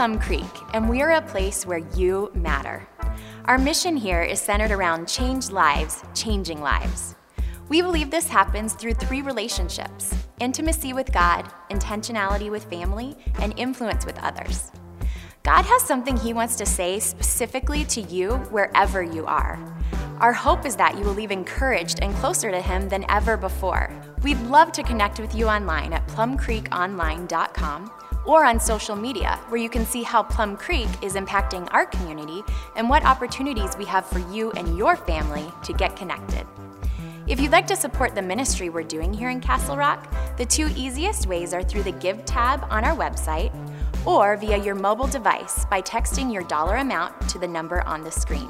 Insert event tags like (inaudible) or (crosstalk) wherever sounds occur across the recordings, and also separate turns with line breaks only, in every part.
Plum Creek, and we are a place where you matter. Our mission here is centered around change lives, changing lives. We believe this happens through three relationships intimacy with God, intentionality with family, and influence with others. God has something He wants to say specifically to you wherever you are. Our hope is that you will leave encouraged and closer to Him than ever before. We'd love to connect with you online at plumcreekonline.com or on social media, where you can see how Plum Creek is impacting our community and what opportunities we have for you and your family to get connected. If you'd like to support the ministry we're doing here in Castle Rock, the two easiest ways are through the Give tab on our website or via your mobile device by texting your dollar amount to the number on the screen.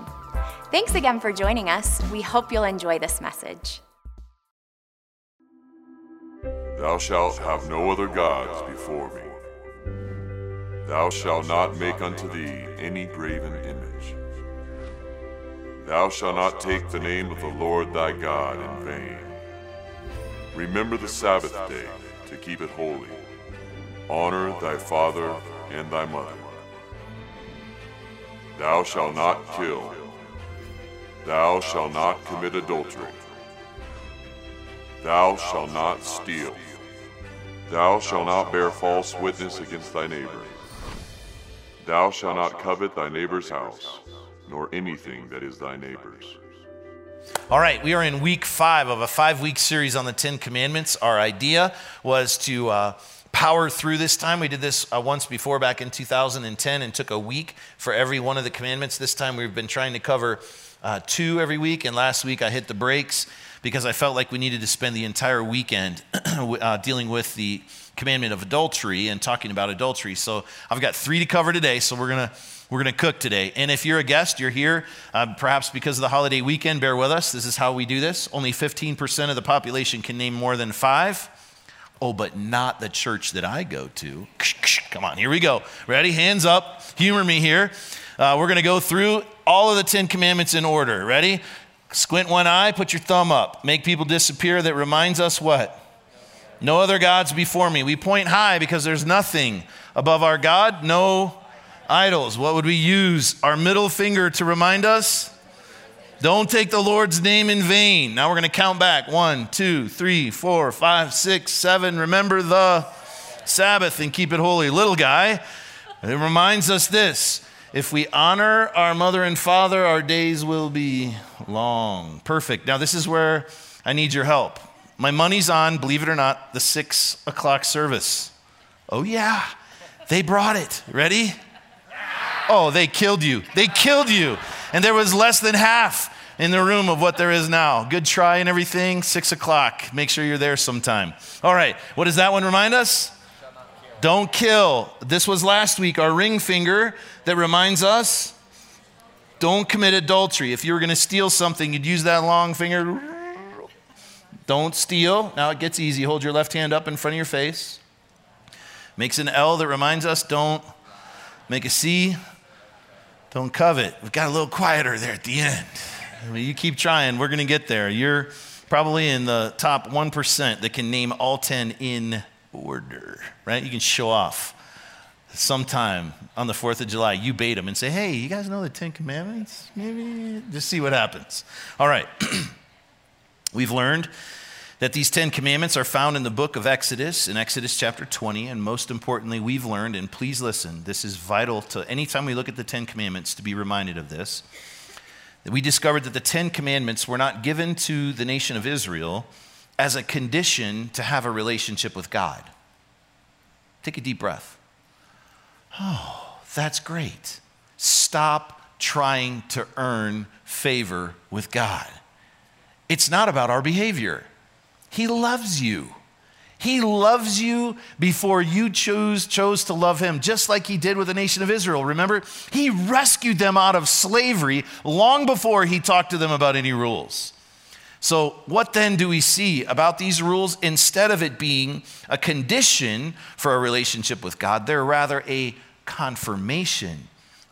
Thanks again for joining us. We hope you'll enjoy this message.
Thou shalt have no other gods before me. Thou shalt not make unto thee any graven image. Thou shalt not take the name of the Lord thy God in vain. Remember the Sabbath day to keep it holy. Honor thy father and thy mother. Thou shalt not kill. Thou shalt not commit adultery. Thou shalt not steal. Thou shalt not bear false witness against thy neighbor. Thou shalt not covet thy neighbor's house nor anything that is thy neighbor's.
All right, we are in week five of a five week series on the Ten Commandments. Our idea was to uh, power through this time. We did this uh, once before back in 2010 and took a week for every one of the commandments. This time we've been trying to cover uh, two every week, and last week I hit the brakes because I felt like we needed to spend the entire weekend (clears throat) uh, dealing with the commandment of adultery and talking about adultery. So I've got three to cover today, so we're to we're to cook today. And if you're a guest, you're here, uh, perhaps because of the holiday weekend, bear with us. This is how we do this. Only 15% of the population can name more than five. Oh, but not the church that I go to. Come on, here we go. Ready? Hands up. Humor me here. Uh, we're to go through all of the Ten Commandments in order. Ready? Squint one eye, put your thumb up. Make people disappear. That reminds us what? No other gods before me. We point high because there's nothing above our God. No idols. What would we use? Our middle finger to remind us? Don't take the Lord's name in vain. Now we're going to count back. One, two, three, four, five, six, seven. Remember the Sabbath and keep it holy. Little guy, it reminds us this if we honor our mother and father, our days will be long. Perfect. Now, this is where I need your help. My money's on, believe it or not, the six o'clock service. Oh, yeah, they brought it. Ready? Oh, they killed you. They killed you. And there was less than half in the room of what there is now. Good try and everything. Six o'clock. Make sure you're there sometime. All right. What does that one remind us? Don't kill. This was last week, our ring finger that reminds us don't commit adultery. If you were going to steal something, you'd use that long finger. Don't steal. Now it gets easy. Hold your left hand up in front of your face. Makes an L that reminds us don't make a C don't covet. We've got a little quieter there at the end. I mean, you keep trying, we're going to get there. You're probably in the top 1% that can name all 10 in order, right? You can show off sometime on the 4th of July. You bait them and say, hey, you guys know the Ten Commandments? Maybe just see what happens. All right. (clears throat) We've learned that these Ten Commandments are found in the book of Exodus, in Exodus chapter 20. And most importantly, we've learned, and please listen, this is vital to anytime we look at the Ten Commandments to be reminded of this, that we discovered that the Ten Commandments were not given to the nation of Israel as a condition to have a relationship with God. Take a deep breath. Oh, that's great. Stop trying to earn favor with God. It's not about our behavior. He loves you. He loves you before you chose, chose to love him, just like he did with the nation of Israel. Remember, he rescued them out of slavery long before he talked to them about any rules. So, what then do we see about these rules? Instead of it being a condition for a relationship with God, they're rather a confirmation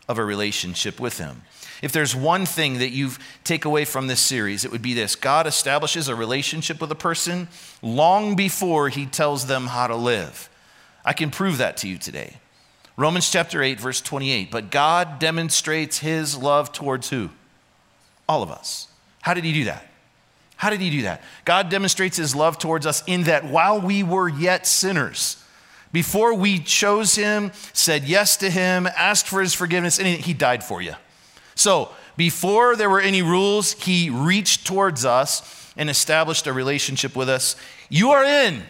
of a relationship with him. If there's one thing that you take away from this series, it would be this God establishes a relationship with a person long before he tells them how to live. I can prove that to you today. Romans chapter 8, verse 28. But God demonstrates his love towards who? All of us. How did he do that? How did he do that? God demonstrates his love towards us in that while we were yet sinners, before we chose him, said yes to him, asked for his forgiveness, and he died for you. So, before there were any rules, he reached towards us and established a relationship with us. You are in.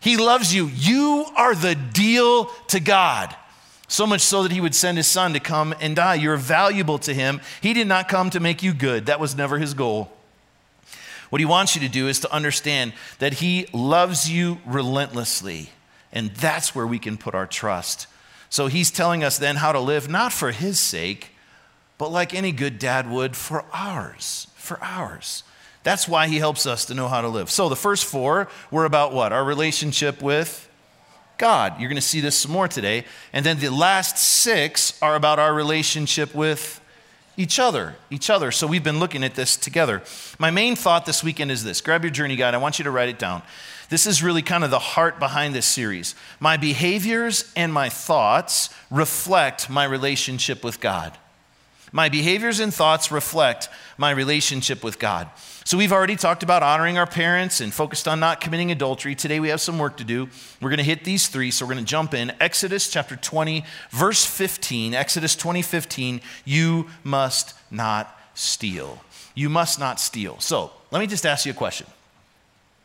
He loves you. You are the deal to God. So much so that he would send his son to come and die. You're valuable to him. He did not come to make you good, that was never his goal. What he wants you to do is to understand that he loves you relentlessly. And that's where we can put our trust. So he's telling us then how to live, not for his sake, but like any good dad would, for ours. For ours. That's why he helps us to know how to live. So the first four were about what? Our relationship with God. You're going to see this some more today. And then the last six are about our relationship with each other, each other. So we've been looking at this together. My main thought this weekend is this grab your journey guide. I want you to write it down. This is really kind of the heart behind this series. My behaviors and my thoughts reflect my relationship with God. My behaviors and thoughts reflect my relationship with God. So we've already talked about honoring our parents and focused on not committing adultery. Today we have some work to do. We're going to hit these three, so we're going to jump in. Exodus chapter 20, verse 15. Exodus 20, 15. You must not steal. You must not steal. So let me just ask you a question.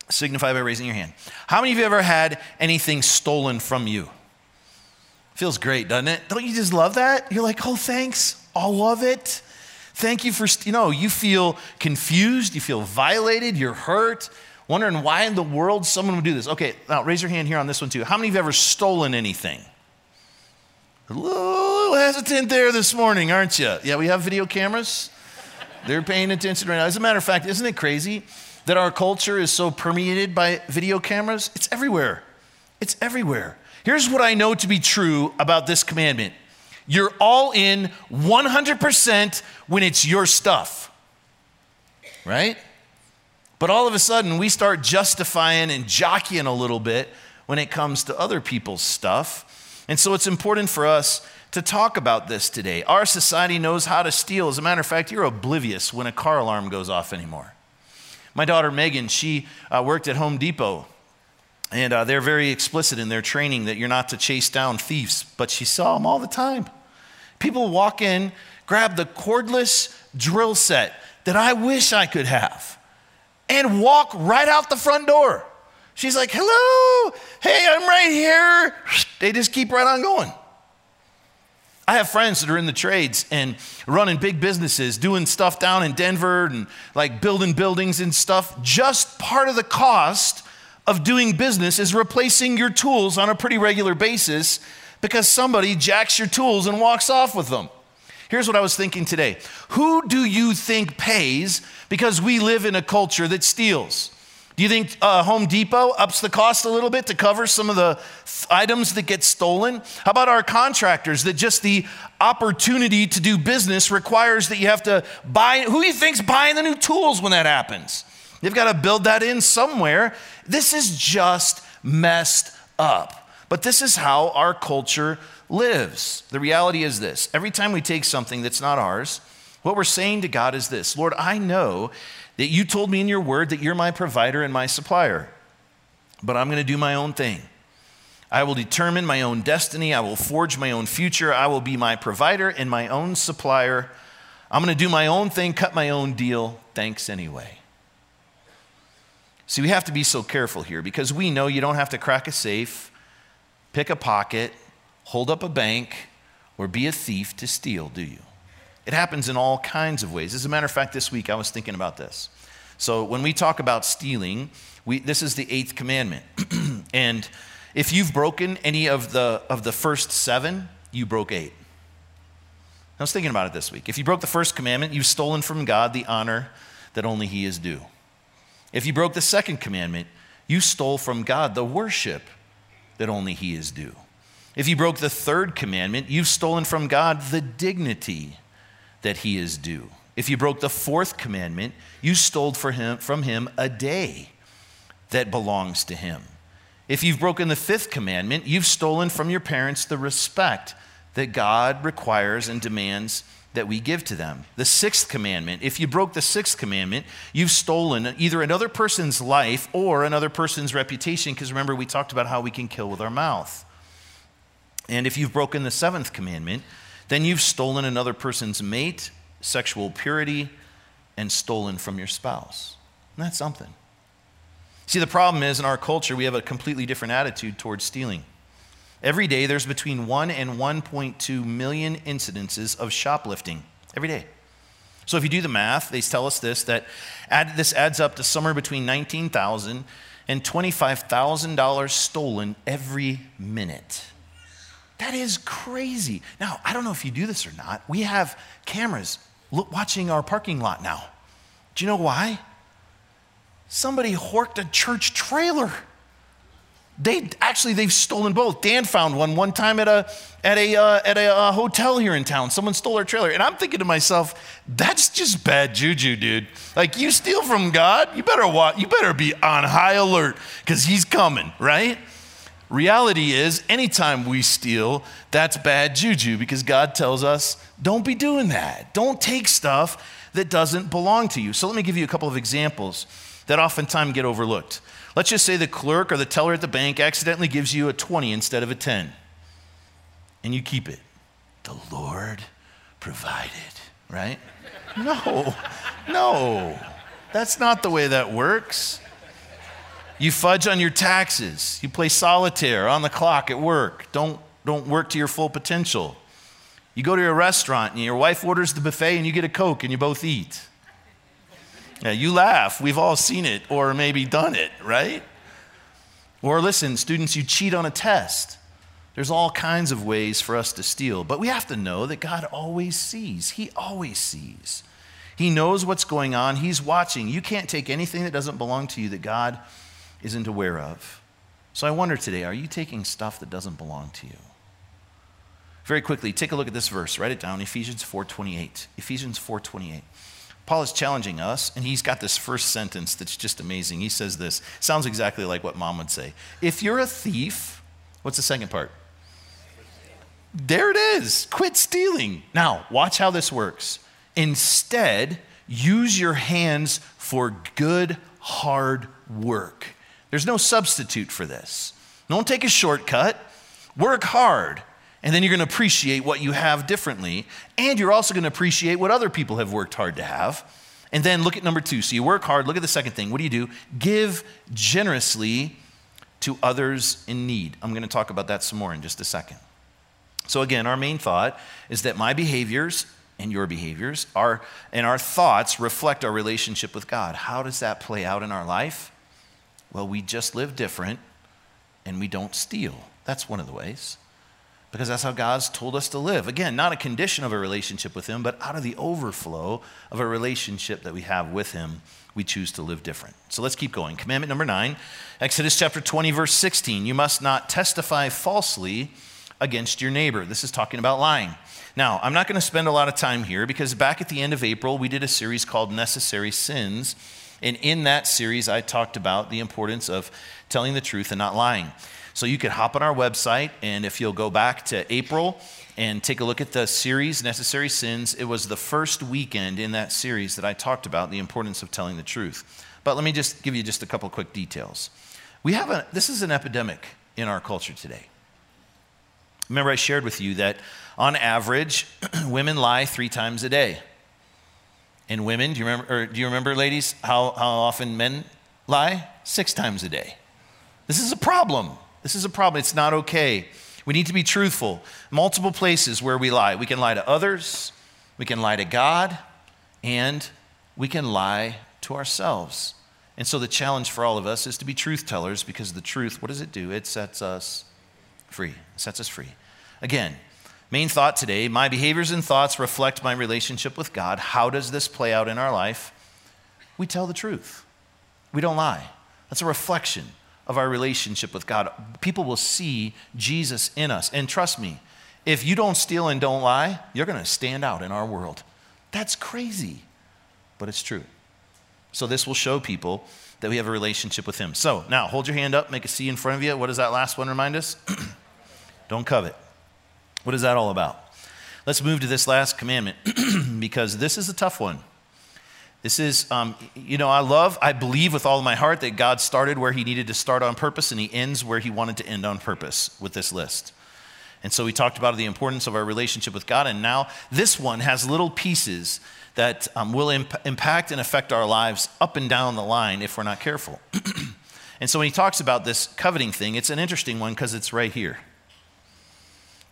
Signify by raising your hand. How many of you ever had anything stolen from you? Feels great, doesn't it? Don't you just love that? You're like, oh, thanks. I'll love it. Thank you for, you know, you feel confused, you feel violated, you're hurt, wondering why in the world someone would do this. Okay, now raise your hand here on this one too. How many of you have ever stolen anything? A little hesitant there this morning, aren't you? Yeah, we have video cameras. They're paying attention right now. As a matter of fact, isn't it crazy that our culture is so permeated by video cameras? It's everywhere. It's everywhere. Here's what I know to be true about this commandment you're all in 100% when it's your stuff, right? But all of a sudden, we start justifying and jockeying a little bit when it comes to other people's stuff. And so it's important for us to talk about this today. Our society knows how to steal. As a matter of fact, you're oblivious when a car alarm goes off anymore. My daughter Megan, she uh, worked at Home Depot and uh, they're very explicit in their training that you're not to chase down thieves, but she saw them all the time. People walk in, grab the cordless drill set that I wish I could have, and walk right out the front door. She's like, hello, hey, I'm right here. They just keep right on going. I have friends that are in the trades and running big businesses, doing stuff down in Denver and like building buildings and stuff. Just part of the cost of doing business is replacing your tools on a pretty regular basis because somebody jacks your tools and walks off with them. Here's what I was thinking today Who do you think pays because we live in a culture that steals? Do you think uh, Home Depot ups the cost a little bit to cover some of the th- items that get stolen? How about our contractors that just the opportunity to do business requires that you have to buy? Who do you think's buying the new tools when that happens? They've got to build that in somewhere. This is just messed up. But this is how our culture lives. The reality is this every time we take something that's not ours, what we're saying to God is this Lord, I know that you told me in your word that you're my provider and my supplier, but I'm going to do my own thing. I will determine my own destiny. I will forge my own future. I will be my provider and my own supplier. I'm going to do my own thing, cut my own deal. Thanks anyway. See, we have to be so careful here because we know you don't have to crack a safe pick a pocket, hold up a bank, or be a thief to steal, do you? It happens in all kinds of ways. As a matter of fact, this week I was thinking about this. So when we talk about stealing, we, this is the eighth commandment. (clears throat) and if you've broken any of the, of the first seven, you broke eight. I was thinking about it this week. If you broke the first commandment, you've stolen from God the honor that only He is due. If you broke the second commandment, you stole from God the worship that only He is due. If you broke the third commandment, you've stolen from God the dignity that He is due. If you broke the fourth commandment, you stole him, from Him a day that belongs to Him. If you've broken the fifth commandment, you've stolen from your parents the respect that God requires and demands that we give to them. The sixth commandment, if you broke the sixth commandment, you've stolen either another person's life or another person's reputation, because remember, we talked about how we can kill with our mouth. And if you've broken the seventh commandment, then you've stolen another person's mate, sexual purity, and stolen from your spouse. And that's something. See, the problem is in our culture, we have a completely different attitude towards stealing. Every day, there's between 1 and 1.2 million incidences of shoplifting. Every day. So if you do the math, they tell us this that add, this adds up to somewhere between $19,000 and $25,000 stolen every minute. That is crazy. Now, I don't know if you do this or not. We have cameras watching our parking lot now. Do you know why? Somebody horked a church trailer. They actually they've stolen both. Dan found one one time at a at a uh, at a uh, hotel here in town. Someone stole our trailer, and I'm thinking to myself, that's just bad juju, dude. Like you steal from God, you better watch. You better be on high alert because He's coming, right? Reality is, anytime we steal, that's bad juju because God tells us, don't be doing that. Don't take stuff that doesn't belong to you. So let me give you a couple of examples that oftentimes get overlooked. Let's just say the clerk or the teller at the bank accidentally gives you a 20 instead of a 10, and you keep it. The Lord provided, right? No, no, that's not the way that works. You fudge on your taxes. You play solitaire on the clock at work. Don't, don't work to your full potential. You go to a restaurant and your wife orders the buffet and you get a Coke and you both eat. Yeah, you laugh. We've all seen it or maybe done it, right? Or listen, students, you cheat on a test. There's all kinds of ways for us to steal, but we have to know that God always sees. He always sees. He knows what's going on. He's watching. You can't take anything that doesn't belong to you that God isn't aware of. So I wonder today, are you taking stuff that doesn't belong to you? Very quickly, take a look at this verse. Write it down, Ephesians 4:28. Ephesians 4:28. Paul is challenging us, and he's got this first sentence that's just amazing. He says this. Sounds exactly like what mom would say. If you're a thief, what's the second part? There it is. Quit stealing. Now, watch how this works. Instead, use your hands for good, hard work. There's no substitute for this. Don't take a shortcut. Work hard. And then you're going to appreciate what you have differently. And you're also going to appreciate what other people have worked hard to have. And then look at number two. So you work hard. Look at the second thing. What do you do? Give generously to others in need. I'm going to talk about that some more in just a second. So, again, our main thought is that my behaviors and your behaviors are, and our thoughts reflect our relationship with God. How does that play out in our life? Well, we just live different and we don't steal. That's one of the ways. Because that's how God's told us to live. Again, not a condition of a relationship with Him, but out of the overflow of a relationship that we have with Him, we choose to live different. So let's keep going. Commandment number nine, Exodus chapter 20, verse 16. You must not testify falsely against your neighbor. This is talking about lying. Now, I'm not going to spend a lot of time here because back at the end of April, we did a series called Necessary Sins. And in that series, I talked about the importance of telling the truth and not lying. So you could hop on our website, and if you'll go back to April and take a look at the series, Necessary Sins, it was the first weekend in that series that I talked about the importance of telling the truth. But let me just give you just a couple quick details. We have a, this is an epidemic in our culture today. Remember, I shared with you that on average, (clears throat) women lie three times a day. And women, do you remember, do you remember ladies, how, how often men lie? Six times a day. This is a problem. This is a problem. It's not okay. We need to be truthful. Multiple places where we lie. We can lie to others, we can lie to God, and we can lie to ourselves. And so the challenge for all of us is to be truth tellers because the truth, what does it do? It sets us free. It sets us free. Again, main thought today my behaviors and thoughts reflect my relationship with God. How does this play out in our life? We tell the truth, we don't lie. That's a reflection of our relationship with God. People will see Jesus in us. And trust me, if you don't steal and don't lie, you're going to stand out in our world. That's crazy, but it's true. So, this will show people that we have a relationship with Him. So now hold your hand up, make a C in front of you. What does that last one remind us? (clears throat) Don't covet. What is that all about? Let's move to this last commandment (clears throat) because this is a tough one. This is, um, you know, I love, I believe with all my heart that God started where He needed to start on purpose and He ends where He wanted to end on purpose with this list. And so we talked about the importance of our relationship with God, and now this one has little pieces that um, will imp- impact and affect our lives up and down the line if we're not careful. (clears throat) and so when he talks about this coveting thing, it's an interesting one because it's right here.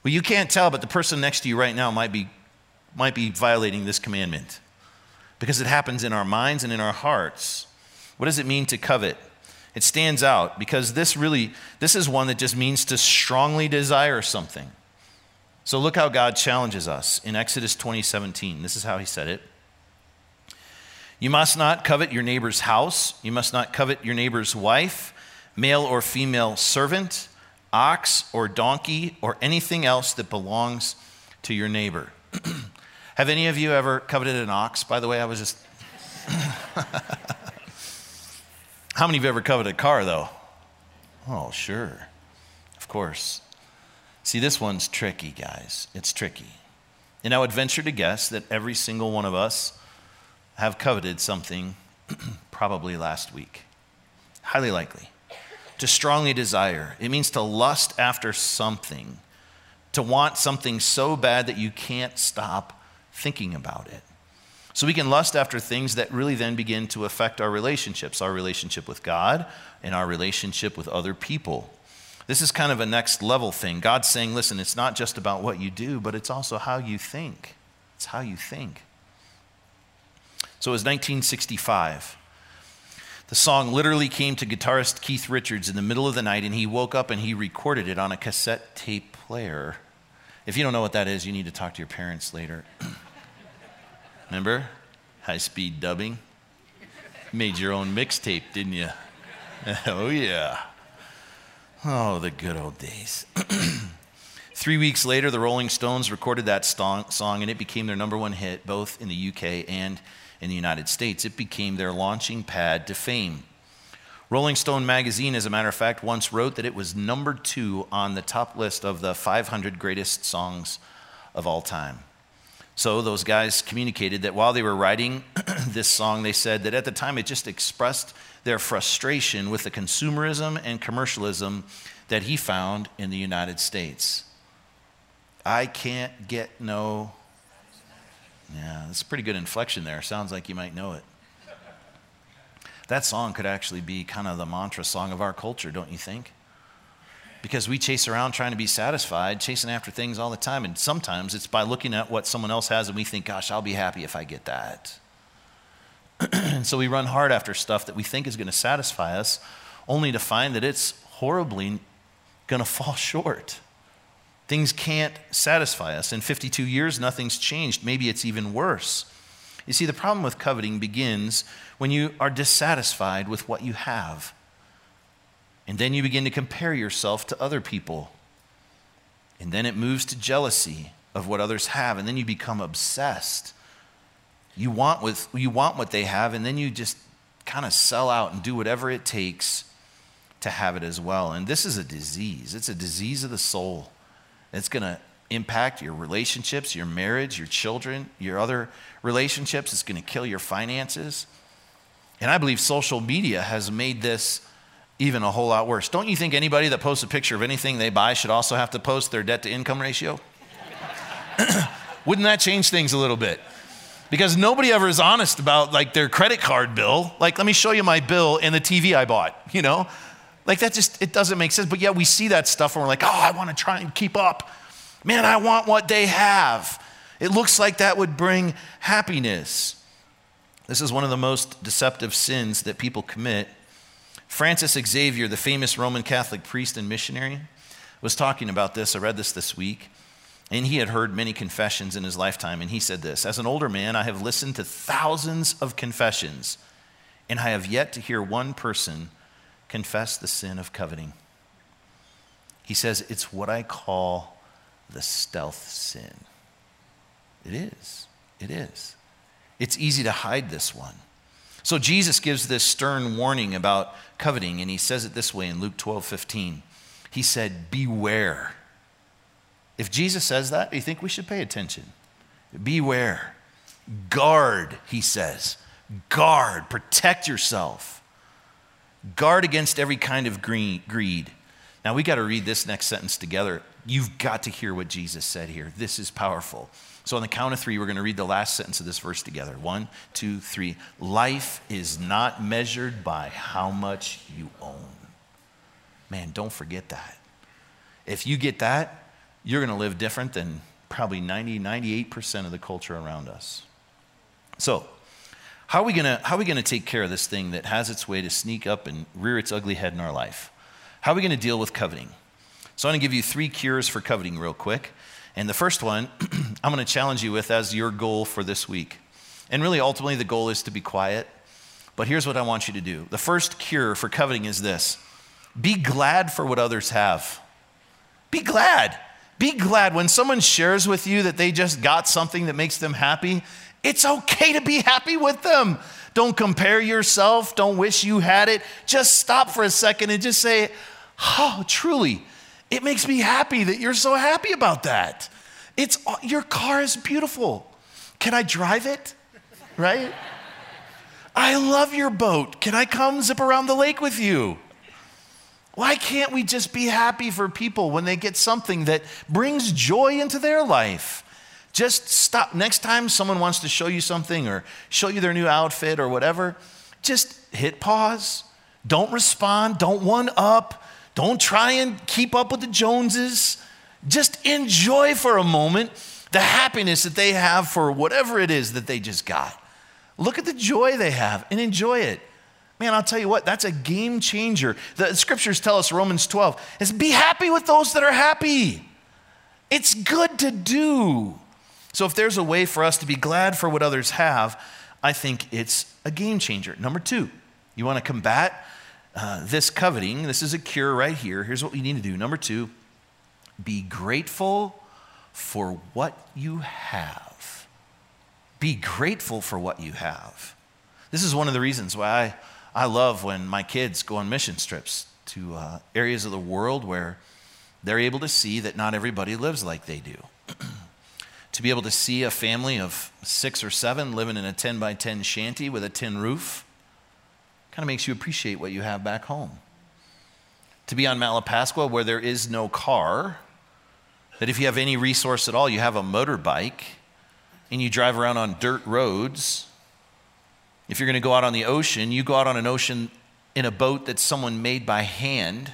Well, you can't tell, but the person next to you right now might be, might be violating this commandment because it happens in our minds and in our hearts. What does it mean to covet? It stands out because this really, this is one that just means to strongly desire something. So look how God challenges us in Exodus 20, 17. This is how he said it. You must not covet your neighbor's house. You must not covet your neighbor's wife, male or female servant, ox or donkey, or anything else that belongs to your neighbor. (clears throat) Have any of you ever coveted an ox? By the way, I was just. (laughs) How many of you ever coveted a car, though? Oh, sure. Of course. See, this one's tricky, guys. It's tricky. And I would venture to guess that every single one of us have coveted something (clears throat) probably last week. Highly likely. To strongly desire. It means to lust after something, to want something so bad that you can't stop thinking about it. So we can lust after things that really then begin to affect our relationships, our relationship with God and our relationship with other people. This is kind of a next level thing. God's saying, listen, it's not just about what you do, but it's also how you think. It's how you think. So it was 1965. The song literally came to guitarist Keith Richards in the middle of the night, and he woke up and he recorded it on a cassette tape player. If you don't know what that is, you need to talk to your parents later. (clears throat) Remember? High speed dubbing. Made your own mixtape, didn't you? (laughs) oh, yeah. Oh, the good old days. (clears throat) Three weeks later, the Rolling Stones recorded that song, and it became their number one hit both in the UK and in the United States. It became their launching pad to fame. Rolling Stone magazine, as a matter of fact, once wrote that it was number two on the top list of the 500 greatest songs of all time. So those guys communicated that while they were writing (clears throat) this song, they said that at the time it just expressed their frustration with the consumerism and commercialism that he found in the United States. I can't get no. Yeah, that's a pretty good inflection there. Sounds like you might know it. That song could actually be kind of the mantra song of our culture, don't you think? Because we chase around trying to be satisfied, chasing after things all the time. And sometimes it's by looking at what someone else has and we think, gosh, I'll be happy if I get that. and (clears throat) so we run hard after stuff that we think is going to satisfy us, only to find that it's horribly going (laughs) to fall short. Things can't satisfy us. In 52 years, nothing's changed. Maybe it's even worse. You see, the problem with coveting begins when you are dissatisfied with what you have. And then you begin to compare yourself to other people. And then it moves to jealousy of what others have. And then you become obsessed. You want, with, you want what they have, and then you just kind of sell out and do whatever it takes to have it as well. And this is a disease, it's a disease of the soul. It's going to impact your relationships, your marriage, your children, your other relationships. It's going to kill your finances. And I believe social media has made this even a whole lot worse. Don't you think anybody that posts a picture of anything they buy should also have to post their debt to income ratio? (clears throat) Wouldn't that change things a little bit? Because nobody ever is honest about like their credit card bill. Like, let me show you my bill and the TV I bought, you know? Like that just it doesn't make sense. But yet we see that stuff and we're like, oh, I want to try and keep up. Man, I want what they have. It looks like that would bring happiness. This is one of the most deceptive sins that people commit Francis Xavier, the famous Roman Catholic priest and missionary, was talking about this. I read this this week. And he had heard many confessions in his lifetime. And he said this As an older man, I have listened to thousands of confessions, and I have yet to hear one person confess the sin of coveting. He says, It's what I call the stealth sin. It is. It is. It's easy to hide this one. So Jesus gives this stern warning about coveting, and he says it this way in Luke 12 15. He said, Beware. If Jesus says that, do you think we should pay attention. Beware. Guard, he says. Guard. Protect yourself. Guard against every kind of greed. Now, we got to read this next sentence together. You've got to hear what Jesus said here. This is powerful. So, on the count of three, we're going to read the last sentence of this verse together. One, two, three. Life is not measured by how much you own. Man, don't forget that. If you get that, you're going to live different than probably 90, 98% of the culture around us. So, how are we going to how are we going to take care of this thing that has its way to sneak up and rear its ugly head in our life? How are we going to deal with coveting? So, I'm going to give you three cures for coveting real quick. And the first one, (clears throat) I'm going to challenge you with as your goal for this week. And really, ultimately, the goal is to be quiet. But here's what I want you to do the first cure for coveting is this be glad for what others have. Be glad. Be glad when someone shares with you that they just got something that makes them happy. It's okay to be happy with them. Don't compare yourself. Don't wish you had it. Just stop for a second and just say, Oh, truly, it makes me happy that you're so happy about that. It's your car is beautiful. Can I drive it? Right? I love your boat. Can I come zip around the lake with you? Why can't we just be happy for people when they get something that brings joy into their life? Just stop. Next time someone wants to show you something or show you their new outfit or whatever, just hit pause. Don't respond. Don't one up. Don't try and keep up with the Joneses. Just enjoy for a moment the happiness that they have for whatever it is that they just got. Look at the joy they have and enjoy it. Man, I'll tell you what, that's a game changer. The scriptures tell us, Romans 12, is be happy with those that are happy. It's good to do. So if there's a way for us to be glad for what others have, I think it's a game changer. Number two, you want to combat uh, this coveting, this is a cure right here. Here's what we need to do. Number two, be grateful for what you have. Be grateful for what you have. This is one of the reasons why I, I love when my kids go on mission trips to uh, areas of the world where they're able to see that not everybody lives like they do. (clears throat) to be able to see a family of six or seven living in a 10 by 10 shanty with a tin roof kind of makes you appreciate what you have back home. To be on Malapascua where there is no car, that if you have any resource at all, you have a motorbike and you drive around on dirt roads. If you're going to go out on the ocean, you go out on an ocean in a boat that someone made by hand.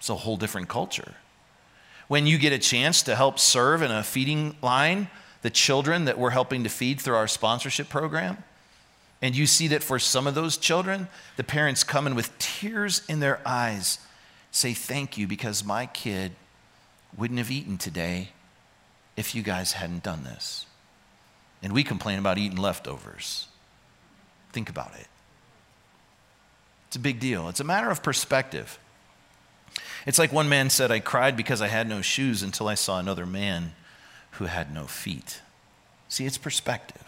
It's a whole different culture. When you get a chance to help serve in a feeding line, the children that we're helping to feed through our sponsorship program, and you see that for some of those children, the parents come in with tears in their eyes, say, Thank you, because my kid wouldn't have eaten today if you guys hadn't done this. And we complain about eating leftovers. Think about it. It's a big deal. It's a matter of perspective. It's like one man said, I cried because I had no shoes until I saw another man who had no feet. See, it's perspective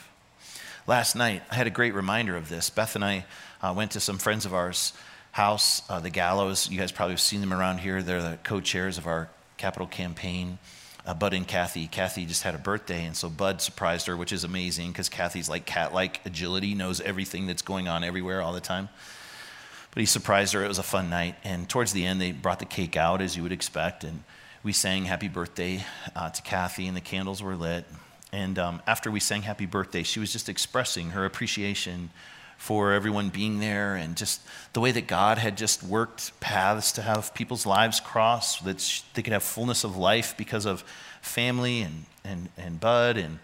last night, I had a great reminder of this. Beth and I uh, went to some friends of ours' house, uh, the Gallows. You guys probably have seen them around here. They're the co chairs of our capital campaign. Uh, Bud and Kathy. Kathy just had a birthday, and so Bud surprised her, which is amazing because Kathy's like cat like agility, knows everything that's going on everywhere all the time. But he surprised her. It was a fun night. And towards the end, they brought the cake out, as you would expect. And we sang happy birthday uh, to Kathy, and the candles were lit. And um, after we sang Happy Birthday, she was just expressing her appreciation for everyone being there and just the way that God had just worked paths to have people's lives cross, that they could have fullness of life because of family and, and, and Bud and,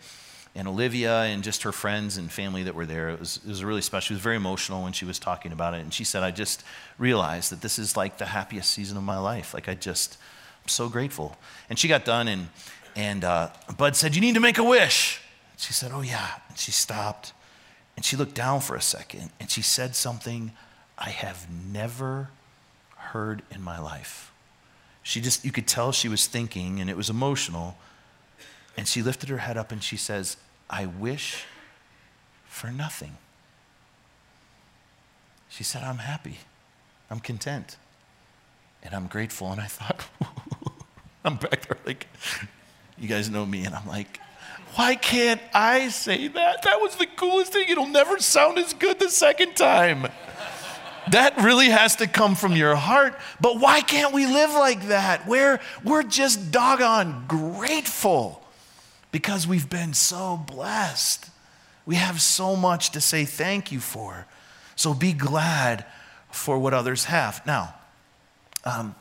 and Olivia and just her friends and family that were there. It was, it was really special. She was very emotional when she was talking about it. And she said, I just realized that this is like the happiest season of my life. Like, I just, I'm so grateful. And she got done and, and uh, Bud said, You need to make a wish. She said, Oh, yeah. And she stopped and she looked down for a second and she said something I have never heard in my life. She just, you could tell she was thinking and it was emotional. And she lifted her head up and she says, I wish for nothing. She said, I'm happy. I'm content. And I'm grateful. And I thought, (laughs) I'm back there like, you guys know me. And I'm like, why can't I say that? That was the coolest thing. It'll never sound as good the second time. That really has to come from your heart. But why can't we live like that? Where we're just doggone grateful because we've been so blessed. We have so much to say thank you for. So be glad for what others have. Now, um,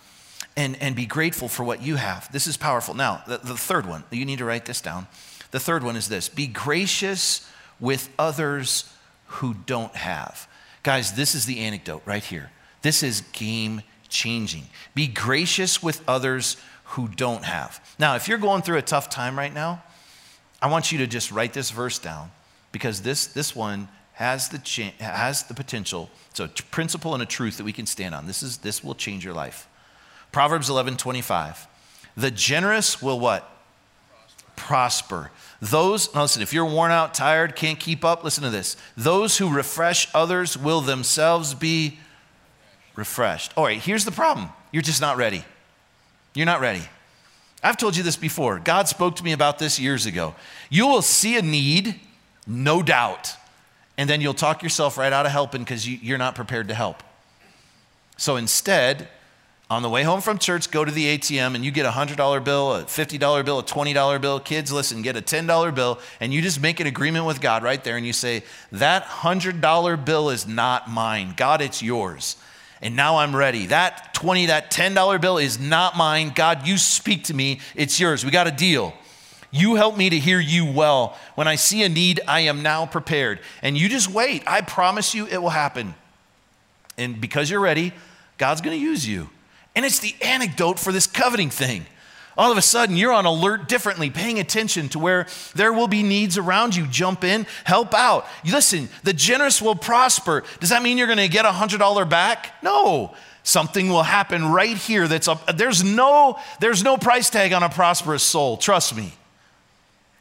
and, and be grateful for what you have. This is powerful. Now, the, the third one, you need to write this down. The third one is this be gracious with others who don't have. Guys, this is the anecdote right here. This is game changing. Be gracious with others who don't have. Now, if you're going through a tough time right now, I want you to just write this verse down because this, this one has the, cha- has the potential. It's a principle and a truth that we can stand on. This, is, this will change your life. Proverbs 11 25. The generous will what? Prosper. Those, now listen, if you're worn out, tired, can't keep up, listen to this. Those who refresh others will themselves be refreshed. All right, here's the problem you're just not ready. You're not ready. I've told you this before. God spoke to me about this years ago. You will see a need, no doubt, and then you'll talk yourself right out of helping because you, are not prepared to help. So instead, on the way home from church, go to the ATM and you get a $100 bill, a $50 bill, a $20 bill. Kids, listen, get a $10 bill and you just make an agreement with God right there and you say, That $100 bill is not mine. God, it's yours. And now I'm ready. That 20, that $10 bill is not mine. God, you speak to me. It's yours. We got a deal. You help me to hear you well. When I see a need, I am now prepared. And you just wait. I promise you it will happen. And because you're ready, God's going to use you. And it's the anecdote for this coveting thing. All of a sudden, you're on alert differently, paying attention to where there will be needs around you. Jump in, help out. Listen, the generous will prosper. Does that mean you're going to get a $100 back? No. Something will happen right here that's a, there's no there's no price tag on a prosperous soul. Trust me.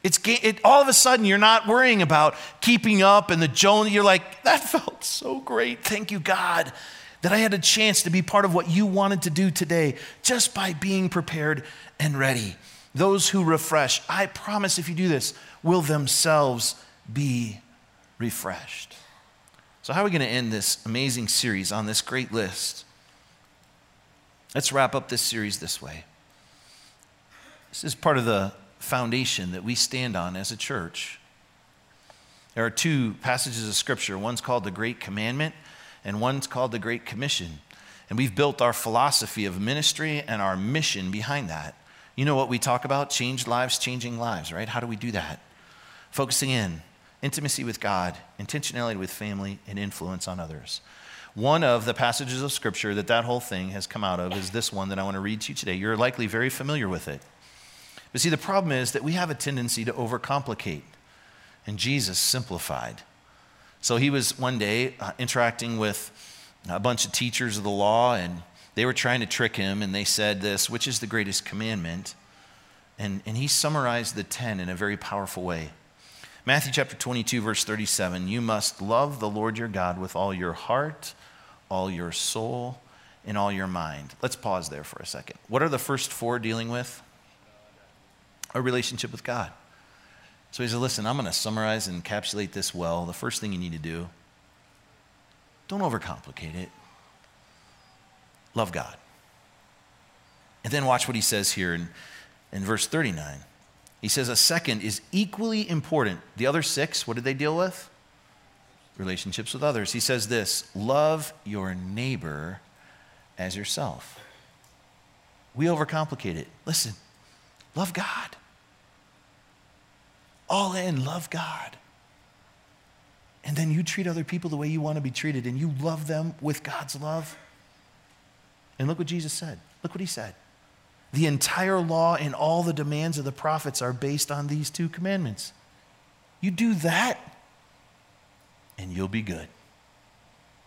It's it, all of a sudden you're not worrying about keeping up and the Joan. You're like that felt so great. Thank you, God that I had a chance to be part of what you wanted to do today just by being prepared and ready. Those who refresh, I promise if you do this, will themselves be refreshed. So, how are we going to end this amazing series on this great list? Let's wrap up this series this way. This is part of the foundation that we stand on as a church. There are two passages of scripture. One's called the Great Commandment, and one's called the Great Commission. And we've built our philosophy of ministry and our mission behind that. You know what we talk about? Changed lives, changing lives, right? How do we do that? Focusing in, intimacy with God, intentionality with family, and influence on others. One of the passages of Scripture that that whole thing has come out of is this one that I want to read to you today. You're likely very familiar with it. But see, the problem is that we have a tendency to overcomplicate, and Jesus simplified. So he was one day uh, interacting with a bunch of teachers of the law, and they were trying to trick him, and they said this, which is the greatest commandment? And, and he summarized the 10 in a very powerful way. Matthew chapter 22, verse 37 You must love the Lord your God with all your heart, all your soul, and all your mind. Let's pause there for a second. What are the first four dealing with? A relationship with God. So he said, Listen, I'm going to summarize and encapsulate this well. The first thing you need to do, don't overcomplicate it. Love God. And then watch what he says here in, in verse 39. He says, A second is equally important. The other six, what did they deal with? Relationships with others. He says this love your neighbor as yourself. We overcomplicate it. Listen, love God all in, love God. And then you treat other people the way you want to be treated, and you love them with God's love. And look what Jesus said. Look what he said. The entire law and all the demands of the prophets are based on these two commandments. You do that, and you'll be good.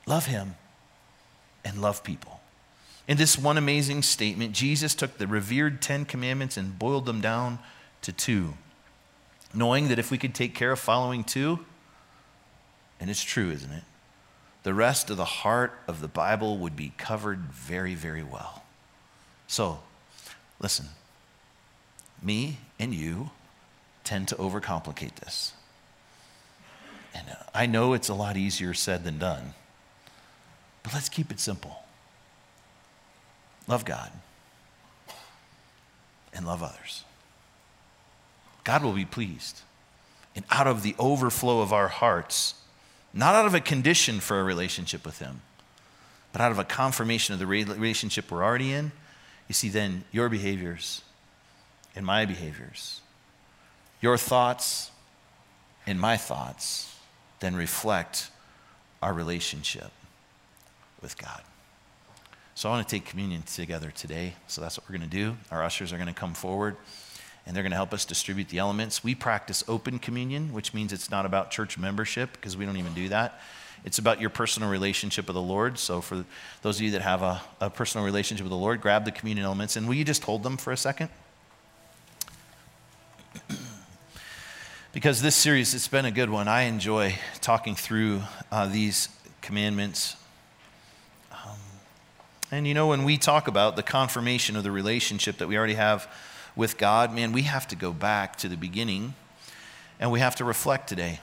Love him and love people. In this one amazing statement, Jesus took the revered Ten Commandments and boiled them down to two knowing that if we could take care of following two, and it's true, isn't it? the rest of the heart of the Bible would be covered very, very well. So, listen, me and you tend to overcomplicate this. And uh, I know it's a lot easier said than done, but let's keep it simple. Love God and love others. God will be pleased. And out of the overflow of our hearts, not out of a condition for a relationship with Him, but out of a confirmation of the relationship we're already in, you see, then your behaviors and my behaviors, your thoughts and my thoughts, then reflect our relationship with God. So I want to take communion together today. So that's what we're going to do. Our ushers are going to come forward and they're going to help us distribute the elements. We practice open communion, which means it's not about church membership because we don't even do that. It's about your personal relationship with the Lord. So, for those of you that have a, a personal relationship with the Lord, grab the communion elements and will you just hold them for a second? (clears throat) because this series, it's been a good one. I enjoy talking through uh, these commandments. Um, and you know, when we talk about the confirmation of the relationship that we already have with God, man, we have to go back to the beginning and we have to reflect today.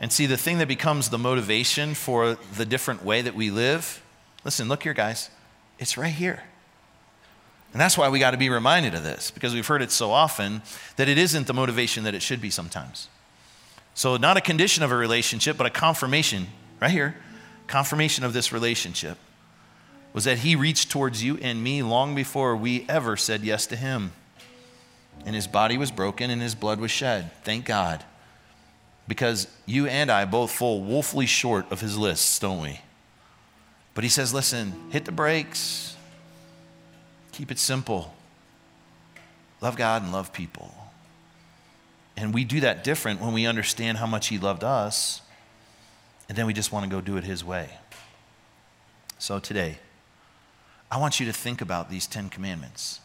And see, the thing that becomes the motivation for the different way that we live, listen, look here, guys, it's right here. And that's why we got to be reminded of this, because we've heard it so often that it isn't the motivation that it should be sometimes. So, not a condition of a relationship, but a confirmation, right here, confirmation of this relationship was that he reached towards you and me long before we ever said yes to him. And his body was broken and his blood was shed. Thank God. Because you and I both fall woefully short of his lists, don't we? But he says, listen, hit the brakes, keep it simple, love God and love people. And we do that different when we understand how much he loved us, and then we just want to go do it his way. So today, I want you to think about these Ten Commandments.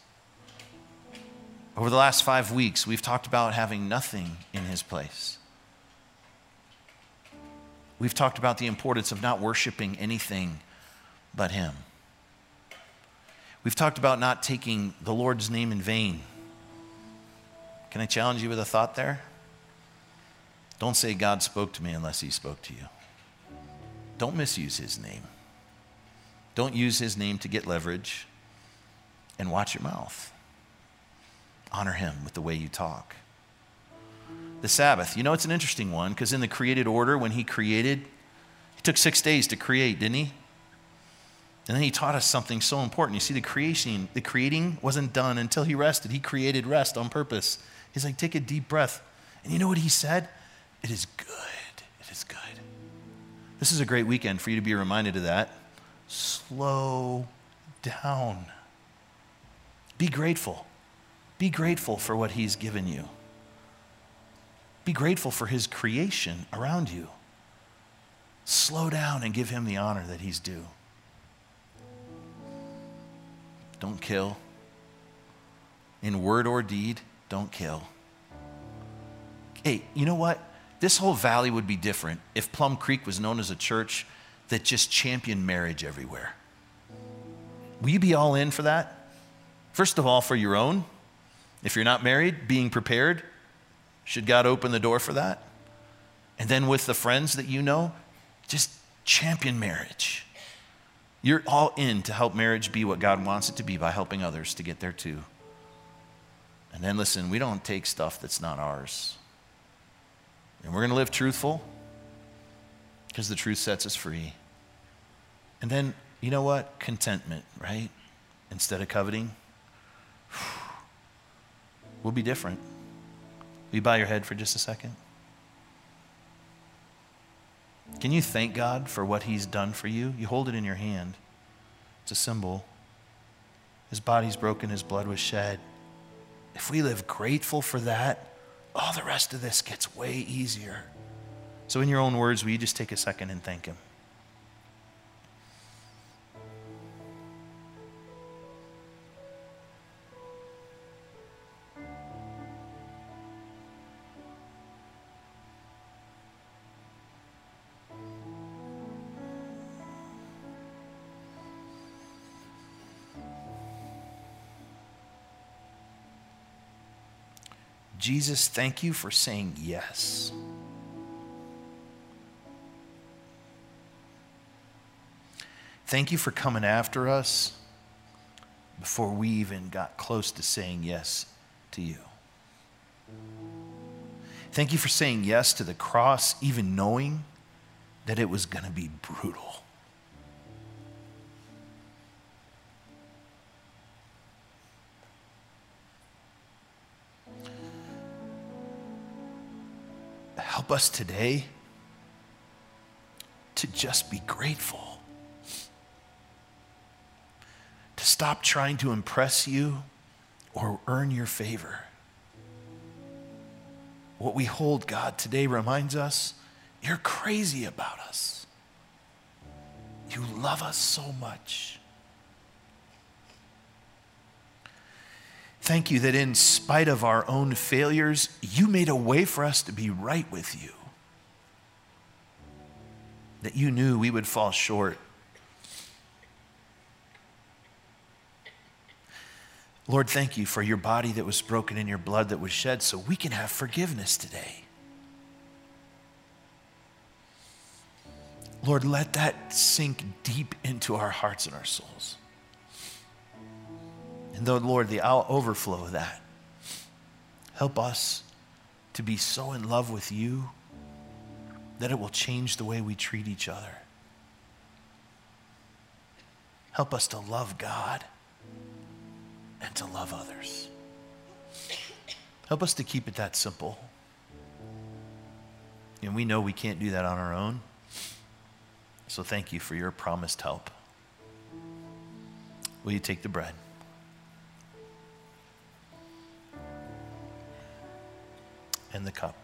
Over the last five weeks, we've talked about having nothing in his place. We've talked about the importance of not worshiping anything but him. We've talked about not taking the Lord's name in vain. Can I challenge you with a thought there? Don't say God spoke to me unless he spoke to you. Don't misuse his name. Don't use his name to get leverage. And watch your mouth. Honor him with the way you talk. The Sabbath, you know, it's an interesting one because in the created order, when he created, he took six days to create, didn't he? And then he taught us something so important. You see, the creation, the creating wasn't done until he rested. He created rest on purpose. He's like, take a deep breath. And you know what he said? It is good. It is good. This is a great weekend for you to be reminded of that slow down. Be grateful. Be grateful for what He's given you. Be grateful for His creation around you. Slow down and give Him the honor that He's due. Don't kill. In word or deed, don't kill. Hey, you know what? This whole valley would be different if Plum Creek was known as a church that just champion marriage everywhere. Will you be all in for that? First of all, for your own. If you're not married, being prepared. Should God open the door for that? And then with the friends that you know, just champion marriage. You're all in to help marriage be what God wants it to be by helping others to get there too. And then listen, we don't take stuff that's not ours. And we're going to live truthful because the truth sets us free. And then, you know what? Contentment, right? Instead of coveting. (sighs) We'll be different. Will you bow your head for just a second? Can you thank God for what He's done for you? You hold it in your hand, it's a symbol. His body's broken, His blood was shed. If we live grateful for that, all the rest of this gets way easier. So, in your own words, will you just take a second and thank Him? Jesus, thank you for saying yes. Thank you for coming after us before we even got close to saying yes to you. Thank you for saying yes to the cross, even knowing that it was going to be brutal. Help us today to just be grateful stop trying to impress you or earn your favor. What we hold, God, today reminds us you're crazy about us. You love us so much. Thank you that in spite of our own failures, you made a way for us to be right with you. That you knew we would fall short Lord, thank you for your body that was broken and your blood that was shed so we can have forgiveness today. Lord, let that sink deep into our hearts and our souls. And though, Lord, the overflow of that, help us to be so in love with you that it will change the way we treat each other. Help us to love God and to love others. Help us to keep it that simple. And we know we can't do that on our own. So thank you for your promised help. Will you take the bread? And the cup.